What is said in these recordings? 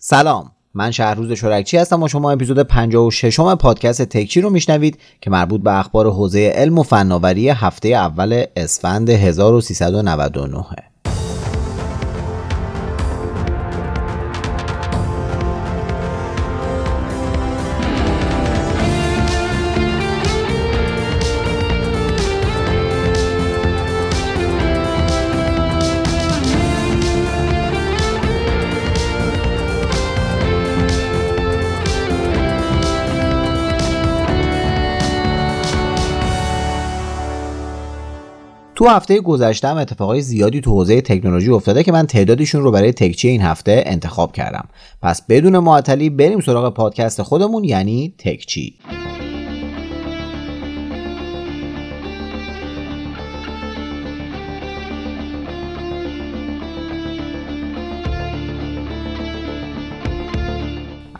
سلام. من شهروز شرکچی هستم و شما اپیزود 56 م پادکست تکچی رو میشنوید که مربوط به اخبار حوزه علم و فناوری هفته اول اسفند 1399 تو هفته گذشته هم اتفاقای زیادی تو حوزه تکنولوژی افتاده که من تعدادشون رو برای تکچی این هفته انتخاب کردم. پس بدون معطلی بریم سراغ پادکست خودمون یعنی تکچی.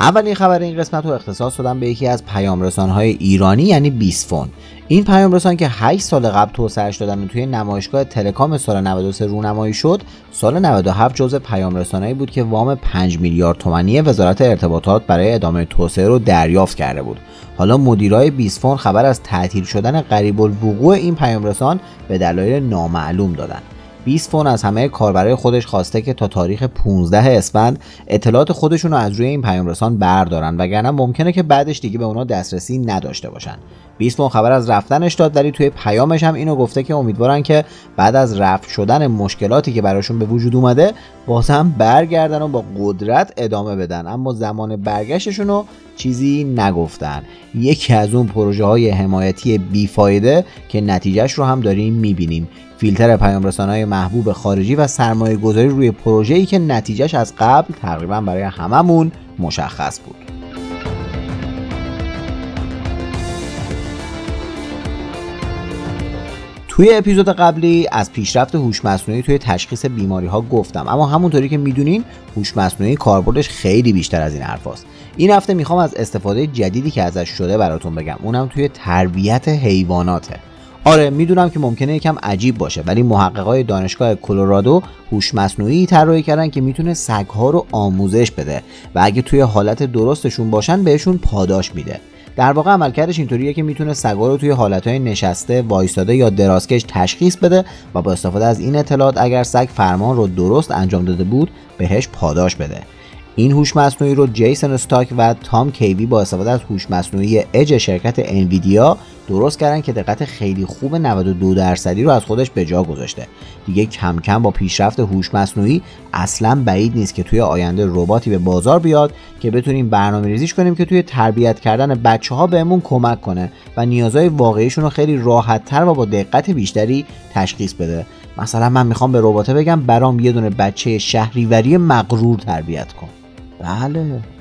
اولین خبر این قسمت رو اختصاص دادم به یکی از پیام های ایرانی یعنی بیسفون این پیام رسان که 8 سال قبل توسعهش دادن و توی نمایشگاه تلکام سال 93 رونمایی شد سال 97 جزء پیام رسانه‌ای بود که وام 5 میلیارد تومانی وزارت ارتباطات برای ادامه توسعه رو دریافت کرده بود. حالا مدیرای بیسفون خبر از تعطیل شدن قریب الوقوع این پیام رسان به دلایل نامعلوم دادند فون از همه کاربرای خودش خواسته که تا تاریخ 15 اسفند اطلاعات خودشون رو از روی این پیام رسان بردارن وگرنه ممکنه که بعدش دیگه به اونا دسترسی نداشته باشن. فون خبر از رفتنش داد ولی توی پیامش هم اینو گفته که امیدوارن که بعد از رفت شدن مشکلاتی که براشون به وجود اومده هم برگردن و با قدرت ادامه بدن. اما زمان برگشتشون رو چیزی نگفتن. یکی از اون پروژه های حمایتی بیفایده که نتیجهش رو هم داریم می‌بینیم. فیلتر پیام های محبوب خارجی و سرمایه گذاری روی پروژه‌ای که نتیجهش از قبل تقریبا برای هممون مشخص بود. توی اپیزود قبلی از پیشرفت هوش مصنوعی توی تشخیص بیماری ها گفتم اما همونطوری که می‌دونین هوش مصنوعی کاربردش خیلی بیشتر از این حرفاست. این هفته می‌خوام از استفاده جدیدی که ازش شده براتون بگم اونم توی تربیت حیواناته. آره می‌دونم که ممکنه یکم عجیب باشه ولی محققای دانشگاه کلرادو هوش مصنوعی طراحی کردن که می‌تونه سگها رو آموزش بده و اگه توی حالت درستشون باشن بهشون پاداش میده. در واقع عملکردش اینطوریه که می‌تونه سگا رو توی حالتهای نشسته وایستاده یا درازکش تشخیص بده و با استفاده از این اطلاعات اگر سگ فرمان رو درست انجام داده بود بهش پاداش بده. این هوش مصنوعی رو جیسن استاک و تام کیوی با استفاده از هوش مصنوعی اج شرکت انویدیا درست کردن که دقت خیلی خوب 92 درصدی رو از خودش به جا گذاشته. دیگه کم کم با پیشرفت هوش مصنوعی اصلا بعید نیست که توی آینده رباتی به بازار بیاد که بتونیم برنامه ریزیش کنیم که توی تربیت کردن بچه ها بهمون کمک کنه و نیازهای واقعیشون رو خیلی راحت تر و با دقت بیشتری تشخیص بده. مثلا من می‌خوام به رباته بگم برام یه دونه بچه شهریوری مغرور تربیت کن. بله.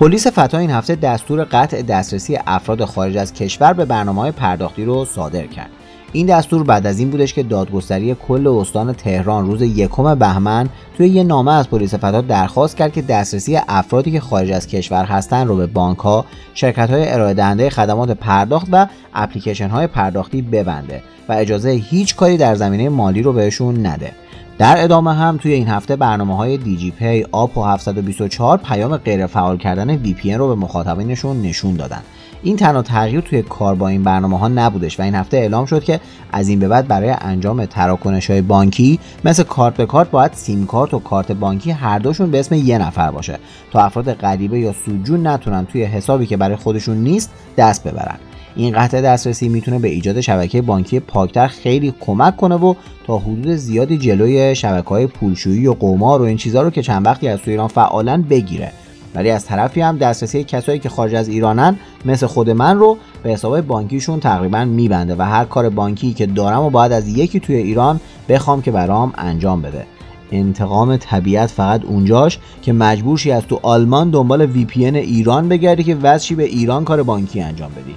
پلیس فتا این هفته دستور قطع دسترسی افراد خارج از کشور به برنامه های پرداختی رو صادر کرد. این دستور بعد از این بودش که دادگستری کل استان تهران روز یکم بهمن توی یه نامه از پلیس فتا درخواست کرد که دسترسی افرادی که خارج از کشور هستند رو به بانک ها، شرکت های ارائه دهنده خدمات پرداخت و اپلیکیشن های پرداختی ببنده و اجازه هیچ کاری در زمینه مالی رو بهشون نده. در ادامه هم توی این هفته برنامه های دیجی پی، آپ و 724 پیام غیر فعال کردن VPN رو به مخاطبینشون نشون دادن. این تنها تغییر توی کار با این برنامه ها نبودش و این هفته اعلام شد که از این به بعد برای انجام تراکنش های بانکی مثل کارت به کارت باید سیم کارت و کارت بانکی هر دوشون به اسم یه نفر باشه تا افراد غریبه یا سودجو نتونن توی حسابی که برای خودشون نیست دست ببرن. این قطع دسترسی می‌تونه به ایجاد شبکه بانکی پاکتر خیلی کمک کنه و تا حدود زیادی جلوی شبکه های پولشویی و قمار و این چیزها رو که چند وقتی از تو ایران فعالن بگیره. ولی از طرفی هم دسترسی کسایی که خارج از ایرانن مثل خود من رو به حساب بانکیشون تقریبا میبنده و هر کار بانکی که دارم و باید از یکی توی ایران بخوام که برام انجام بده. انتقام طبیعت فقط اونجاش که مجبورشی از تو آلمان دنبال وی پی ایران بگردی که وزشی به ایران کار بانکی انجام بدی.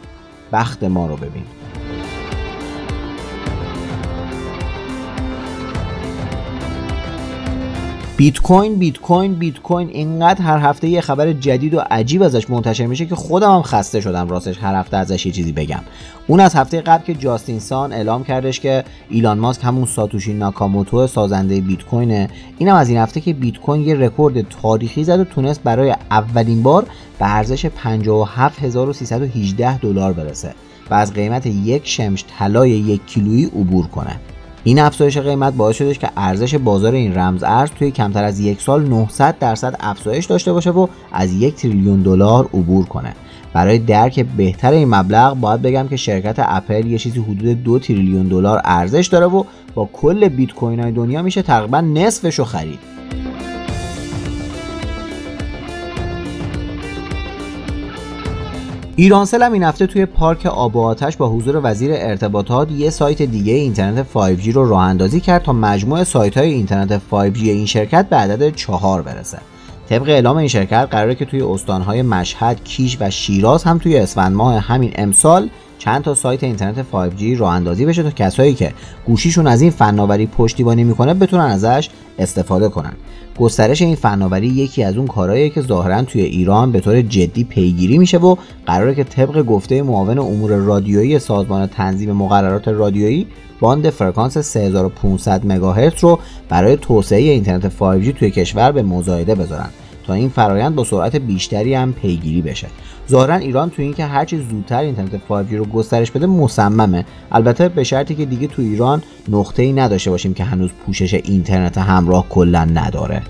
بخت ما رو ببین. بیت کوین بیت کوین بیت کوین اینقدر هر هفته یه خبر جدید و عجیب ازش منتشر میشه که خودم هم خسته شدم راستش هر هفته ازش یه چیزی بگم. اون از هفته قبل که جاستین سان اعلام کردش که ایلان ماسک همون ساتوشی ناکاموتو سازنده بیت کوینه. اینم از این هفته که بیت کوین یه رکورد تاریخی زد و تونست برای اولین بار به ارزش 57318 دلار برسه و از قیمت یک شمش طلای یک کیلویی عبور کنه. این افزایش قیمت باعث شدش که ارزش بازار این رمز ارز توی کمتر از یک سال 900 درصد افزایش داشته باشه و از یک تریلیون دلار عبور کنه. برای درک بهتر این مبلغ باید بگم که شرکت اپل یه چیزی حدود دو تریلیون دلار ارزش داره و با کل بیت کوین های دنیا میشه تقریبا نصفش رو خرید. ایرانسل هم این هفته توی پارک آب و آتش با حضور وزیر ارتباطات یه سایت دیگه اینترنت 5G رو راه اندازی کرد تا مجموع سایت های اینترنت 5G این شرکت به عدد چهار برسه. طبق اعلام این شرکت قراره که توی استانهای مشهد، کیش و شیراز هم توی اسفند ماه همین امسال چند تا سایت اینترنت 5G راه اندازی بشه تا کسایی که گوشیشون از این فناوری پشتیبانی می‌کنه بتونن ازش استفاده کنن. گسترش این فناوری یکی از اون کارهاییه که ظاهرا توی ایران به طور جدی پیگیری میشه و قراره که طبق گفته معاون امور رادیویی سازمان تنظیم مقررات رادیویی باند فرکانس 3500 مگاهرتز رو برای توسعه اینترنت 5G توی کشور به مزایده بذارن. تا این فرایند با سرعت بیشتری هم پیگیری بشه. ظاهرا ایران تو اینکه هرچی زودتر اینترنت 5G رو گسترش بده مصممه. البته به شرطی که دیگه تو ایران نقطه ای نداشته باشیم که هنوز پوشش اینترنت همراه کلا نداره.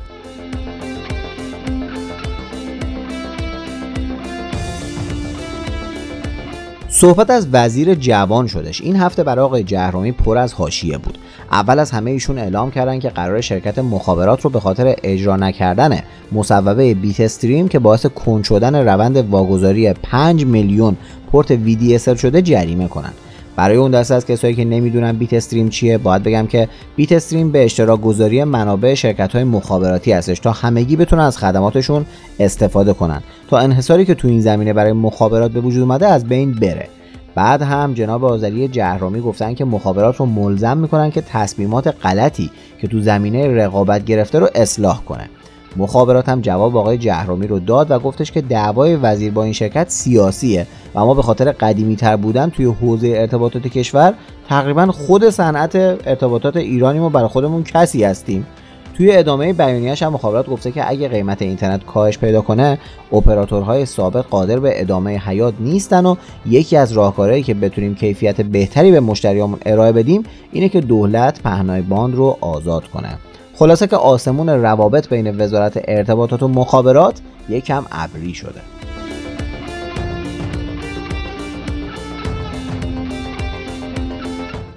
صحبت از وزیر جوان شدش این هفته برای آقای جهرومی پر از حاشیه بود اول از همه ایشون اعلام کردن که قرار شرکت مخابرات رو به خاطر اجرا نکردن مصوبه بیت استریم که باعث کن شدن روند واگذاری 5 میلیون پورت VDSL شده جریمه کنند. برای اون دسته از کسایی که نمی‌دونن بیت استریم چیه باید بگم که بیت استریم به اشتراک گذاری منابع شرکت های مخابراتی هستش تا همگی بتونن از خدماتشون استفاده کنن. تا انحصاری که تو این زمینه برای مخابرات به وجود اومده از بین بره. بعد هم جناب آذری جهرامی گفتن که مخابرات رو ملزم می‌کنن که تصمیمات غلطی که تو زمینه رقابت گرفته رو اصلاح کنه. مخابرات هم جواب آقای جهرامی رو داد و گفتش که دعوای وزیر با این شرکت سیاسیه و ما به خاطر قدیمی تر بودن توی حوزه ارتباطات کشور تقریبا خود صنعت ارتباطات ایرانی ما برای خودمون کسی هستیم. توی ادامه بیانیه‌اش هم مخابرات گفته که اگه قیمت اینترنت کاهش پیدا کنه اپراتورهای سابق قادر به ادامه حیات نیستن و یکی از راهکارهایی که بتونیم کیفیت بهتری به مشتریامون ارائه بدیم اینه که دولت پهنای باند رو آزاد کنه. خلاصه که آسمون روابط بین وزارت ارتباطات و مخابرات یکم ابری شده.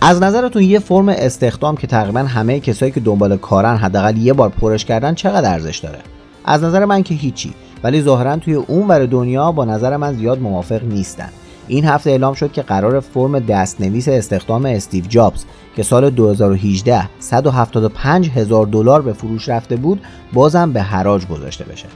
از نظرتون یه فرم استخدام که تقریبا همه کسایی که دنبال کارن حداقل یه بار پرش کردن چقدر ارزش داره؟ از نظر من که هیچی ولی ظاهرا توی اون ور دنیا با نظر من زیاد موافق نیستن. این هفته اعلام شد که قرار فرم دستنویس استخدام استیو جابز که سال 2018 175 هزار دلار به فروش رفته بود بازم به حراج گذاشته بشه.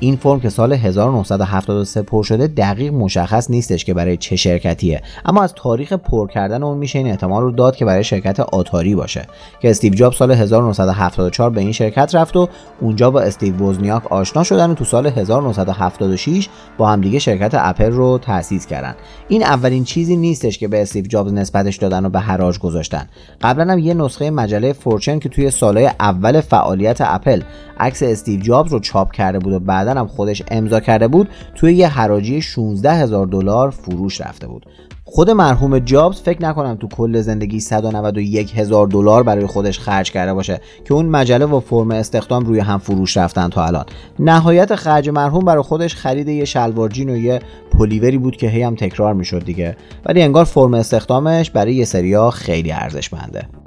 این فرم که سال 1973 پر شده دقیق مشخص نیستش که برای چه شرکتیه. اما از تاریخ پر کردن اون میشه این احتمال رو داد که برای شرکت آتاری باشه. که استیو جاب سال 1974 به این شرکت رفت و اونجا با استیو وزنیاک آشنا شدن و تو سال 1976 با همدیگه شرکت اپل رو تأسیس کردن. این اولین چیزی نیستش که به استیو جابز نسبتش دادن و به حراج گذاشتن. قبلا هم یه نسخه مجله Fortune که توی سالهای اول فعالیت اپل عکس استیو جابز رو چاپ کرده بود و بعد هم خودش امضا کرده بود توی یه حراجی 16 هزار دلار فروش رفته بود. خود مرحوم جابز فکر نکنم تو کل زندگی 191 هزار دلار برای خودش خرج کرده باشه که اون مجله و فرم استخدام روی هم فروش رفتن تا الان. نهایت خرج مرحوم برای خودش خرید یه شلوار جین و یه پلیوری بود که هی هم تکرار می‌شد دیگه. ولی انگار فرم استخدامش برای یه سریا خیلی ارزشمنده.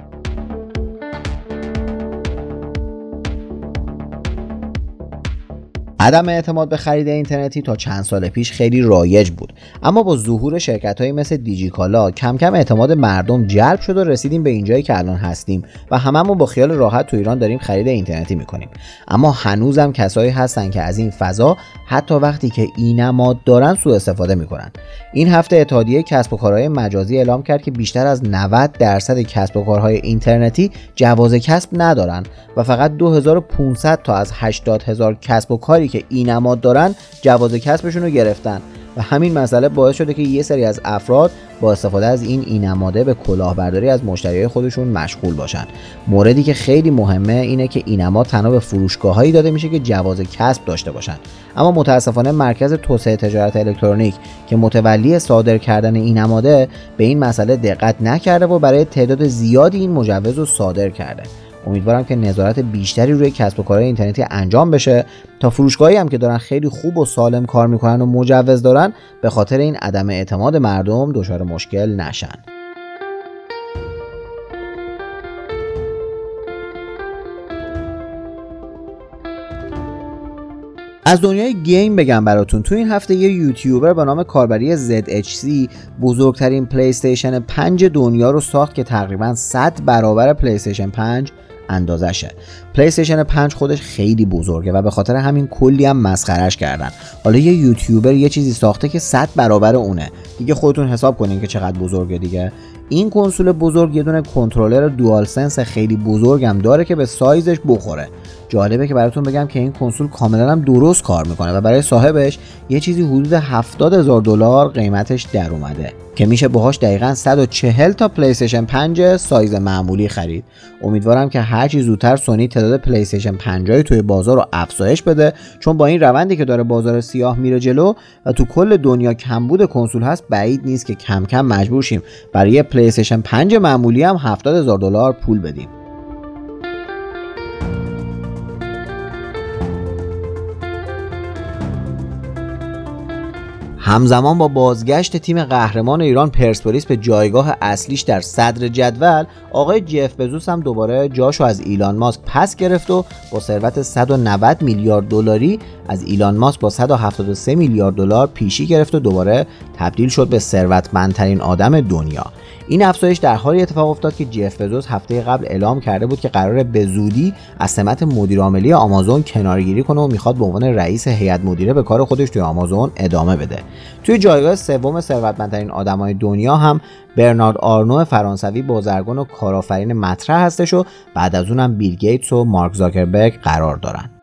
عدم اعتماد به خرید اینترنتی تا چند سال پیش خیلی رایج بود. اما با ظهور شرکت های مثل دیجیکالا کم کم اعتماد مردم جلب شد و رسیدیم به اینجایی که الان هستیم و هممون با خیال راحت تو ایران داریم خرید اینترنتی می‌کنیم. اما هنوزم کسایی هستن که از این فضا حتی وقتی که اینماد دارن سوء استفاده می‌کنن. این هفته اتحادیه کسب و کارهای مجازی اعلام کرد که بیشتر از 90 درصد کسب و کارهای اینترنتی جواز کسب ندارن و فقط 2500 تا از 80 هزار کسب و کاری که اینماد دارن جواز کسبشون رو گرفتن. و همین مسئله باعث شده که یه سری از افراد با استفاده از این اینماده به کلاهبرداری از مشتریای خودشون مشغول باشن. موردی که خیلی مهمه اینه که اینما تنها به فروشگاههایی داده میشه که جواز کسب داشته باشن. اما متاسفانه مرکز توسعه تجارت الکترونیک که متولی صادر کردن اینماده به این مسئله دقت نکرده و برای تعداد زیادی این مجوز رو صادر کرده. امیدوارم که نظارت بیشتری روی کسب و کارهای اینترنتی انجام بشه. تا فروشگاهی هم که دارن خیلی خوب و سالم کار می‌کنن و مجوز دارن به خاطر این عدم اعتماد مردم دچار مشکل نشن. از دنیای game بگم براتون. تو این هفته یه یوتیوبر به نام کاربری ZHC بزرگترین پلی استیشن 5 دنیا رو ساخت که تقریبا 100 برابر پلی استیشن 5 اندازشه پلی استیشن 5 خودش خیلی بزرگه و به خاطر همین کلی هم مسخرش کردن. حالا یه یوتیوبر یه چیزی ساخته که 100 برابر اونه. دیگه خودتون حساب کنین که چقدر بزرگه دیگه. این کنسول بزرگ یه دونه controller DualSense خیلی بزرگم داره که به سایزش بخوره. جالبه که براتون بگم که این کنسول کاملا هم درست کار می‌کنه و برای صاحبش یه چیزی حدود 70 هزار دلار قیمتش در اومده که میشه باهاش دقیقا 140 تا پلی استیشن 5 سایز معمولی خرید. امیدوارم که هرچی زودتر سونی تعداد پلی استیشن 5 توی بازار رو افزایش بده چون با این روندی که داره بازار سیاه میره جلو و تو کل دنیا کمبود کنسول هست بعید نیست که کم کم مجبور شیم برای پلی استیشن 5 معمولی هم 70 هزار دلار پول بدیم. همزمان با بازگشت تیم قهرمان ایران پرسپولیس به جایگاه اصلیش در صدر جدول آقای جف بزوس هم دوباره جاشو از ایلان ماسک پس گرفت و با ثروت 190 میلیارد دلاری از ایلان ماسک با 173 میلیارد دلار پیشی گرفت و دوباره تبدیل شد به ثروتمندترین آدم دنیا. این افزایش در حالی اتفاق افتاد که جف بزوس هفته قبل اعلام کرده بود که قرار به زودی از سمت مدیرعاملی آمازون کنارگیری کنه و می‌خواد به عنوان رئیس هیئت مدیره به کار خودش توی آمازون ادامه بده. توی جایگاه سوم ثروتمندترین آدمای دنیا هم برنارد آرنو فرانسوی بازرگان و کارآفرین مطرح هستش و بعد از اونم بیل گیتس و مارک زاکربرگ قرار دارن.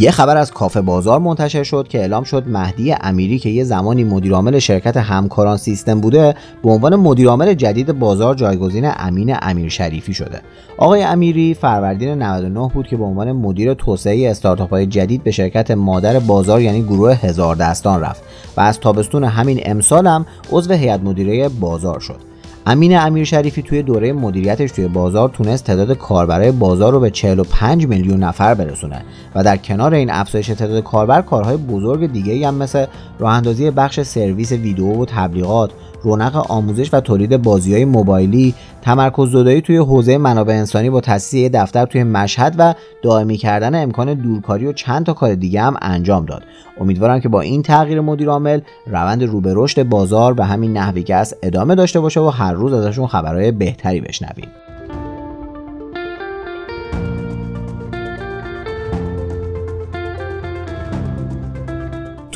یه خبر از کافه بازار منتشر شد که اعلام شد مهدی امیری که یه زمانی مدیرعامل شرکت همکاران سیستم بوده به عنوان مدیرعامل جدید بازار جایگزین امین امیر شریفی شده. آقای امیری فروردین 99 بود که به عنوان مدیر توسعه استارتاپ های جدید به شرکت مادر بازار یعنی گروه هزار دستان رفت و از تابستون همین امسال هم عضو هیئت مدیره بازار شد. امین امیر شریفی توی دوره مدیریتش توی بازار تونست تعداد کاربرای بازار رو به 45 میلیون نفر برسونه و در کنار این افزایش تعداد کاربر کارهای بزرگ دیگه هم مثل راه اندازی بخش سرویس ویدیو و تبلیغات رونق آموزش و تولید بازی های موبایلی تمرکز زدایی توی حوزه منابع انسانی با تأسیس دفتر توی مشهد و دائمی کردن امکان دورکاری و چند تا کار دیگه هم انجام داد. امیدوارم که با این تغییر مدیر عامل روند رو به رشد بازار به همین نحوی که است ادامه داشته باشه و هر روز ازشون خبرهای بهتری بشنویم.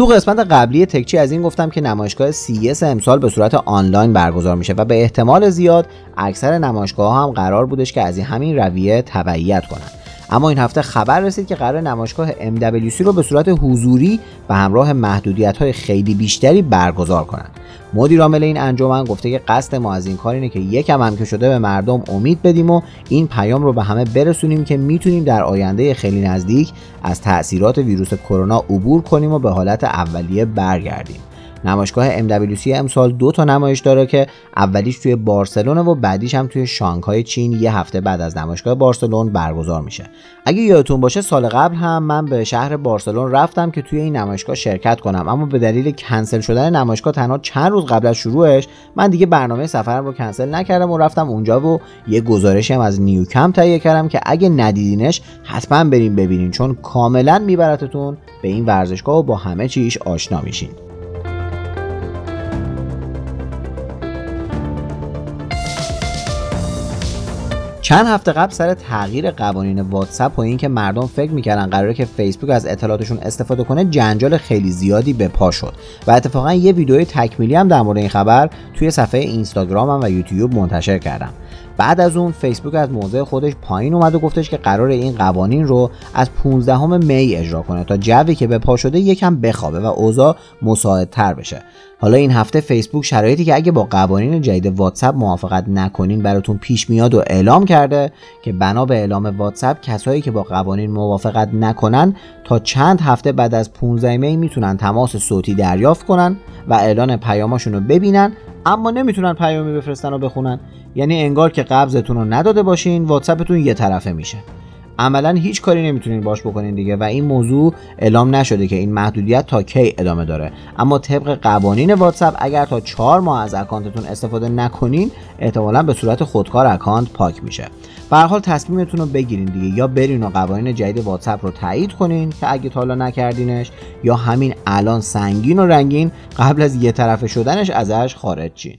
تو قسمت قبلی تکچی از این گفتم که نمایشگاه CES امسال به صورت آنلاین برگزار میشه و به احتمال زیاد اکثر نمایشگاه هم قرار بودش که از این همین رویه تبعیت کنند اما این هفته خبر رسید که قرار نمایشگاه MWC رو به صورت حضوری و همراه محدودیت های خیلی بیشتری برگزار کنند. مدیر عامل این انجمن گفته که قصد ما از این کار اینه که یکم هم که شده به مردم امید بدیم و این پیام رو به همه برسونیم که می‌تونیم در آینده خیلی نزدیک از تاثیرات ویروس کرونا عبور کنیم و به حالت اولیه برگردیم. نمایشگاه MWC امسال دو تا نمایش داره که اولیش توی بارسلون و بعدیش هم توی شانگهای چین یه هفته بعد از نمایشگاه بارسلون برگزار میشه. اگه یادتون باشه سال قبل هم من به شهر بارسلون رفتم که توی این نمایشگاه شرکت کنم. اما به دلیل کنسل شدن نمایشگاه تنها چند روز قبل از شروعش من دیگه برنامه سفرم رو کنسل نکردم و رفتم اونجا و یه گزارشی هم از نیوکم تهیه کردم که اگه ندیدینش حتما بریم ببینین. چون کاملا میبرتتون به این ورزشگاه و با همه چیش آشنا میشین. چند هفته قبل سر تغییر قوانین واتساپ و اینکه مردم فکر می‌کردن قراره که فیسبوک از اطلاعاتشون استفاده کنه جنجال خیلی زیادی به پا شد. و اتفاقا یه ویدیوی تکمیلی هم در مورد این خبر توی صفحه اینستاگرامم و یوتیوب منتشر کردم. بعد از اون فیسبوک از موضع خودش پایین اومد و گفتش که قرار این قوانین رو از 15 می اجرا کنه تا جوی که به پا شده یکم بخوابه و اوضاع مساعدتر بشه. حالا این هفته فیسبوک شرایطی که اگه با قوانین جدید واتساپ موافقت نکنین براتون پیش میاد و اعلام کرده که بنا به اعلام واتساپ کسایی که با قوانین موافقت نکنن تا چند هفته بعد از 15 می می‌تونن تماس صوتی دریافت کنن و اعلان پیاماشون رو ببینن اما نمی‌تونن پیامی بفرستن و بخونن. یعنی انگار که قبضتون رو نداده باشین واتساپتون یه طرفه میشه. عملا هیچ کاری نمی‌تونین باش بکنین دیگه و این موضوع اعلام نشده که این محدودیت تا کی ادامه داره. اما طبق قوانین واتساپ اگر تا چهار ماه از account تون استفاده نکنین احتمالا به صورت خودکار account پاک میشه. به هر حال تصمیمتون رو بگیرین دیگه یا برین و قوانین جدید واتساپ رو تایید کنین که اگه تا حالا نکردینش یا همین الان سنگین و رنگین قبل از یه طرفه شدنش ازش خارج چین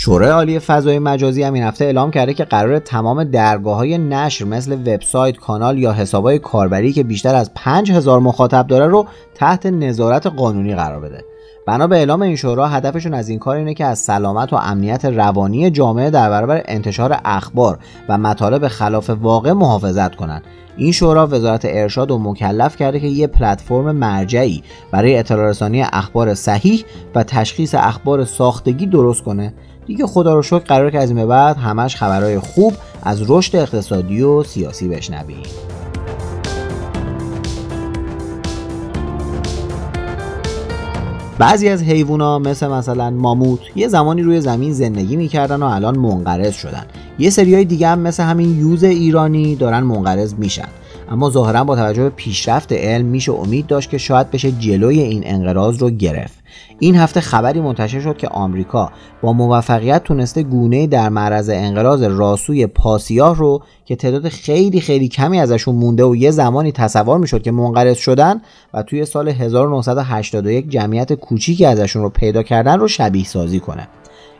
شورای عالی فضای مجازی هم این هفته اعلام کرده که قرار تمام درگاه های نشر مثل وبسایت، کانال یا حسابهای کاربری که بیشتر از 5000 مخاطب داره رو تحت نظارت قانونی قرار بده. بنا به اعلام این شورا هدفشون از این کار اینه که از سلامت و امنیت روانی جامعه در برابر انتشار اخبار و مطالب خلاف واقع محافظت کنند این شورا وزارت ارشاد و مکلف کرده که یه پلتفرم مرجعی برای اطلاع رسانی اخبار صحیح و تشخیص اخبار ساختگی درست کنه دیگه خدا رو شکر قرار که از این به بعد همش خبرهای خوب از رشد اقتصادی و سیاسی بشنویم. بعضی از حیوونا مثل مثلا ماموت یه زمانی روی زمین زندگی می‌کردن و الان منقرض شدن. یه سریای دیگه هم مثل همین یوز ایرانی دارن منقرض میشن. اما ظاهرا با توجه به پیشرفت علم میشه امید داشت که شاید بشه جلوی این انقراض رو گرفت. این هفته خبری منتشر شد که آمریکا با موفقیت تونسته گونه در معرض انقراض راسوی پاسیاه رو که تعداد خیلی خیلی کمی ازشون مونده و یه زمانی تصور می‌شد که منقرض شدن و توی سال 1981 جمعیت کوچیکی ازشون رو پیدا کردن رو شبیه سازی کنه.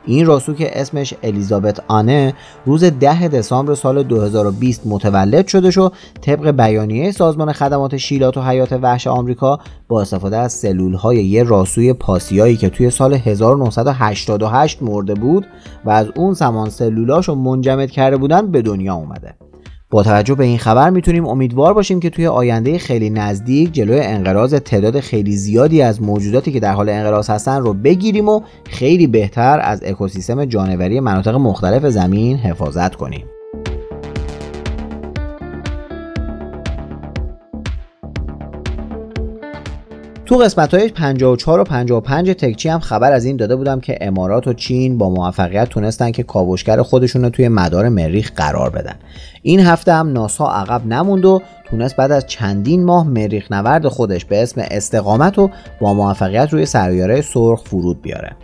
این راسو که اسمش الیزابت آنه روز 10 دسامبر سال 2020 متولد شده شو طبق بیانیه سازمان خدمات شیلات و حیات وحش آمریکا با استفاده از سلول های یه راسوی پاسیایی که توی سال 1988 مرده بود و از اون زمان سلولاشو منجمد کرده بودن به دنیا اومده. با توجه به این خبر می‌تونیم امیدوار باشیم که توی آینده خیلی نزدیک جلوی انقراض تعداد خیلی زیادی از موجوداتی که در حال انقراض هستن رو بگیریم و خیلی بهتر از اکوسیستم جانوری مناطق مختلف زمین حفاظت کنیم. تو قسمت های 54 و 55 تکچی هم خبر از این داده بودم که امارات و چین با موفقیت تونستن که کاوشگر خودشون رو توی مدار مریخ قرار بدن. این هفته هم ناسا عقب نموند و تونست بعد از چندین ماه مریخ نورد خودش به اسم استقامت و با موفقیت روی سیاره سرخ فرود بیاره.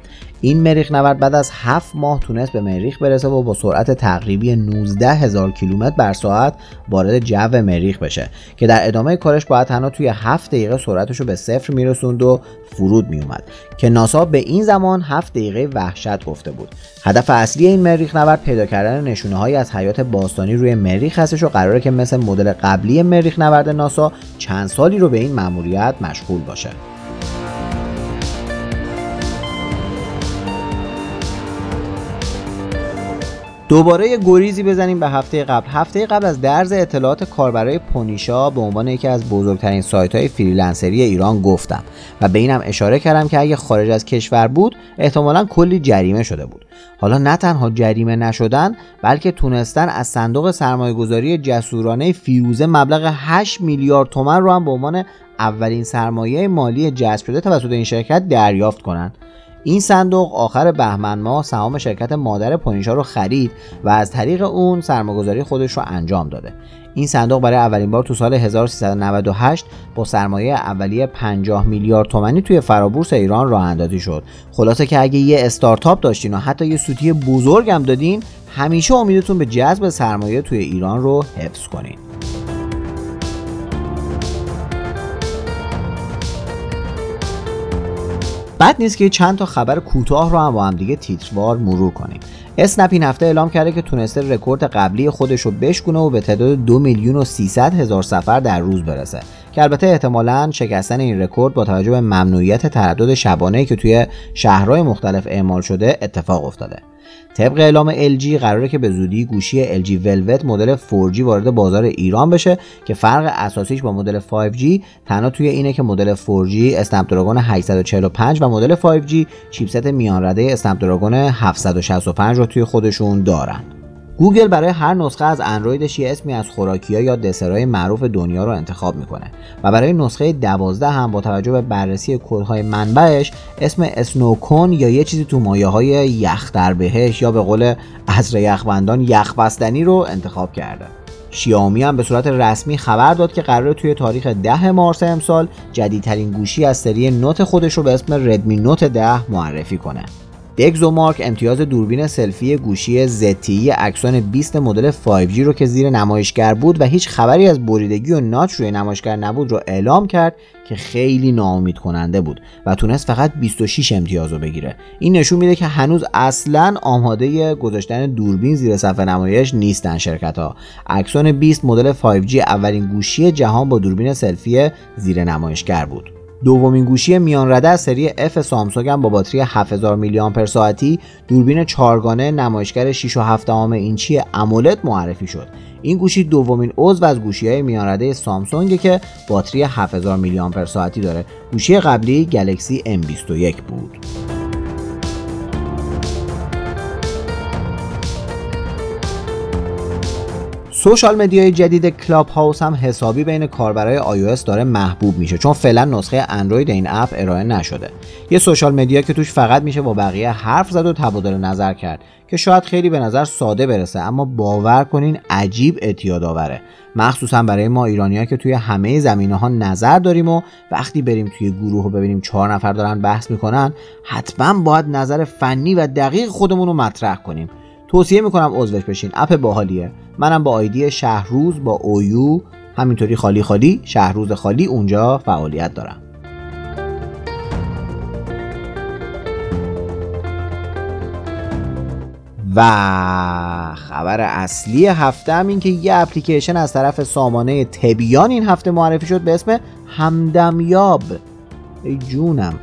این مریخ نورد بعد از 7 ماه تونست به مریخ برسه و با سرعت تقریبی 19 هزار کیلومتر بر ساعت وارد جو مریخ بشه که در ادامه کارش باید تنها توی 7 دقیقه سرعتش رو به صفر میرسوند و فرود میومد که ناسا به این زمان 7 دقیقه وحشت گفته بود. هدف اصلی این مریخ نورد پیدا کردن نشونه های از حیات باستانی روی مریخ هستش و قراره که مثل مدل قبلی مریخ نورد ناسا چند سالی رو به این مأموریت مشغول باشه. دوباره یه گریزی بزنیم به هفته قبل. هفته قبل از درز اطلاعات کاربرای پونیشا به عنوان یکی از بزرگترین سایت های فریلنسری ایران گفتم و به اینم اشاره کردم که اگه خارج از کشور بود احتمالا کلی جریمه شده بود. حالا نه تنها جریمه نشدن بلکه تونستن از صندوق سرمایه گذاری جسورانه فیروزه مبلغ 8 میلیارد تومن رو هم به عنوان اولین سرمایه مالی جذب شده توسط این شرکت دریافت کنند. این صندوق آخر بهمن ماه سهام شرکت مادر پونیشا رو خرید و از طریق اون سرمایه‌گذاری خودش رو انجام داده. این صندوق برای اولین بار تو سال 1398 با سرمایه اولیه 50 میلیارد تومانی توی فرابورس ایران راه اندازی شد. خلاصه که اگه یه استارتاپ داشتین و حتی یه سوتی بزرگم دادین همیشه امیدتون به جذب سرمایه توی ایران رو حفظ کنین. بد نیست که چند تا خبر کوتاه رو هم با هم دیگه تیتروار مرور کنیم. اسنپ این هفته اعلام کرده که تونسته رکورد قبلی خودش رو بشکونه و به تعداد دو میلیون و 300 هزار سفر در روز برسه. که البته احتمالا شکستن این رکورد با توجه به ممنوعیت تردد شبانه که توی شهرهای مختلف اعمال شده اتفاق افتاده. طبق اعلام LG قراره که به زودی گوشی LG Velvet مدل 4G وارد بازار ایران بشه که فرق اساسیش با مدل 5G تنها توی اینه که مدل 4G Snapdragon 845 و مدل 5G chipset میان رده Snapdragon 765 رو توی خودشون دارن. گوگل برای هر نسخه از اندرویدش یه اسمی از خوراکی‌ها یا دسرهای معروف دنیا رو انتخاب می‌کنه و برای نسخه 12 هم با توجه به بررسی کدهای منبعش اسم اسنوکون یا یه چیزی تو مایه های یخ در بهش یا به قول عصر یخبندان یخ بستنی رو انتخاب کرده. شیائومی هم به صورت رسمی خبر داد که قراره توی تاریخ 10 مارس امسال جدیدترین گوشی از سری نوت خودش رو به اسم ردمی نوت 10 معرفی کنه. مارک امتیاز دوربین سلفی گوشی ZTE اکسون 20 مدل 5G رو که زیر نمایشگر بود و هیچ خبری از بریدگی و ناچ روی نمایشگر نبود رو اعلام کرد که خیلی ناامید کننده بود و تونست فقط 26 امتیاز رو بگیره. این نشون میده که هنوز اصلا آماده گذاشتن دوربین زیر صفحه نمایش نیستن شرکت ها اکسون 20 مدل 5G اولین گوشی جهان با دوربین سلفی زیر نمایشگر بود. دومین گوشی میان رده از سری F سامسونگ هم با باتری 7000 میلی آمپر ساعتی دوربین چارگانه نمایشگر 6 و 7 اینچی AMOLED معرفی شد. این گوشی دومین عضو از گوشی های میان رده سامسونگ که باتری 7000 میلی آمپر ساعتی داره. گوشی قبلی Galaxy M21 بود. social media ی جدید Clubhouse هم حسابی بین کاربرای iOS داره محبوب میشه چون فعلا نسخه اندروید این app ارائه نشده. یه سوشال مدیا که توش فقط میشه با بقیه حرف زد و تبادل نظر کرد که شاید خیلی به نظر ساده برسه اما باور کنین عجیب اعتیاد آوره. مخصوصا برای ما ایرانی که توی همه زمینه ها نظر داریم و وقتی بریم توی گروه و ببینیم چهار نفر دارن بحث می‌کنن حتما باید نظر فنی و دقیق خودمون رو مطرح کنیم. توصیه می‌کنم عضوش بشین. اپ باحالیه. منم با آیدی شهروز با اویو همینطوری خالی خالی شهروز خالی اونجا فعالیت دارم. و خبر اصلی هفته هم این که یه اپلیکیشن از طرف سامانه تبیان این هفته معرفی شد به اسم همدمیاب. ای جونم.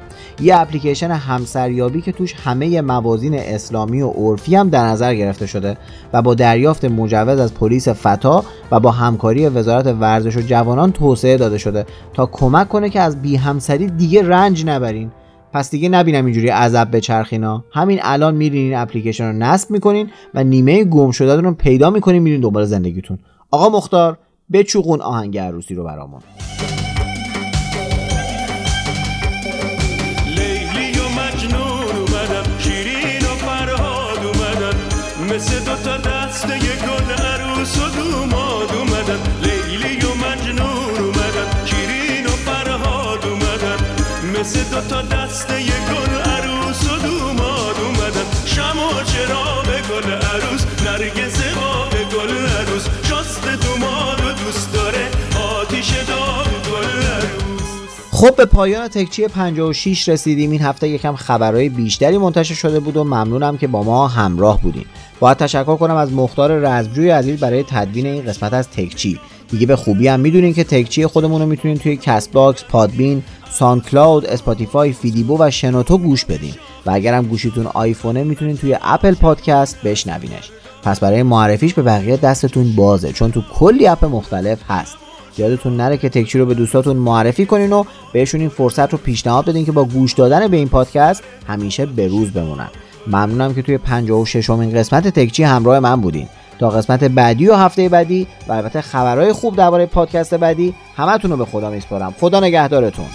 یه اپلیکیشن همسریابی که توش همه موازین اسلامی و عرفی هم در نظر گرفته شده و با دریافت مجوز از پلیس فتا و با همکاری وزارت ورزش و جوانان توسعه داده شده تا کمک کنه که از بی همسری دیگه رنج نبرین. پس دیگه نبینم اینجوری عذب چرخینا همین الان میرین این اپلیکیشن رو نصب می‌کنین و نیمه گم شده رو پیدا می‌کنین میرین دنبال زندگیتون. آقا مختار بچوقون آهنگ عروسی رو برامون. مثل دو تا دسته گل عروس و دوماد اومدن. شمع و چراغ گل عروس نرگس به گل عروس. شست دوماد و دوست داره آتیش داغ گل عروس. خب به پایان تکچی 56 رسیدیم. این هفته یکم خبرهای بیشتری منتشر شده بود و ممنونم که با ما همراه بودین باید تشکر کنم از مختار رزمجوی عزیز برای تدوین این قسمت از تکچی. دیگه به خوبی هم می‌دونین که تکچی خودمون رو می‌تونین توی Castbox، Podbean، SoundCloud، Spotify، فیدیبو و شنوتو گوش بدین. و اگرم گوشیتون آیفونه می‌تونین توی Apple Podcast بشنوینش. پس برای معرفیش به بقیه دستتون بازه چون تو کلی app مختلف هست. یادتون نره که تکچی رو به دوستاتون معرفی کنین و بهشون این فرصت رو پیشنهاد بدین که با گوش دادن به این پادکست همیشه به روز بمونن. ممنونم که توی 56 امین قسمت تکچی همراه من بودین. تا قسمت بعدی و هفته بعدی و البته خبرهای خوب درباره پادکست بعدی همتون رو به خدا میسپارم. خدا نگهدارتون.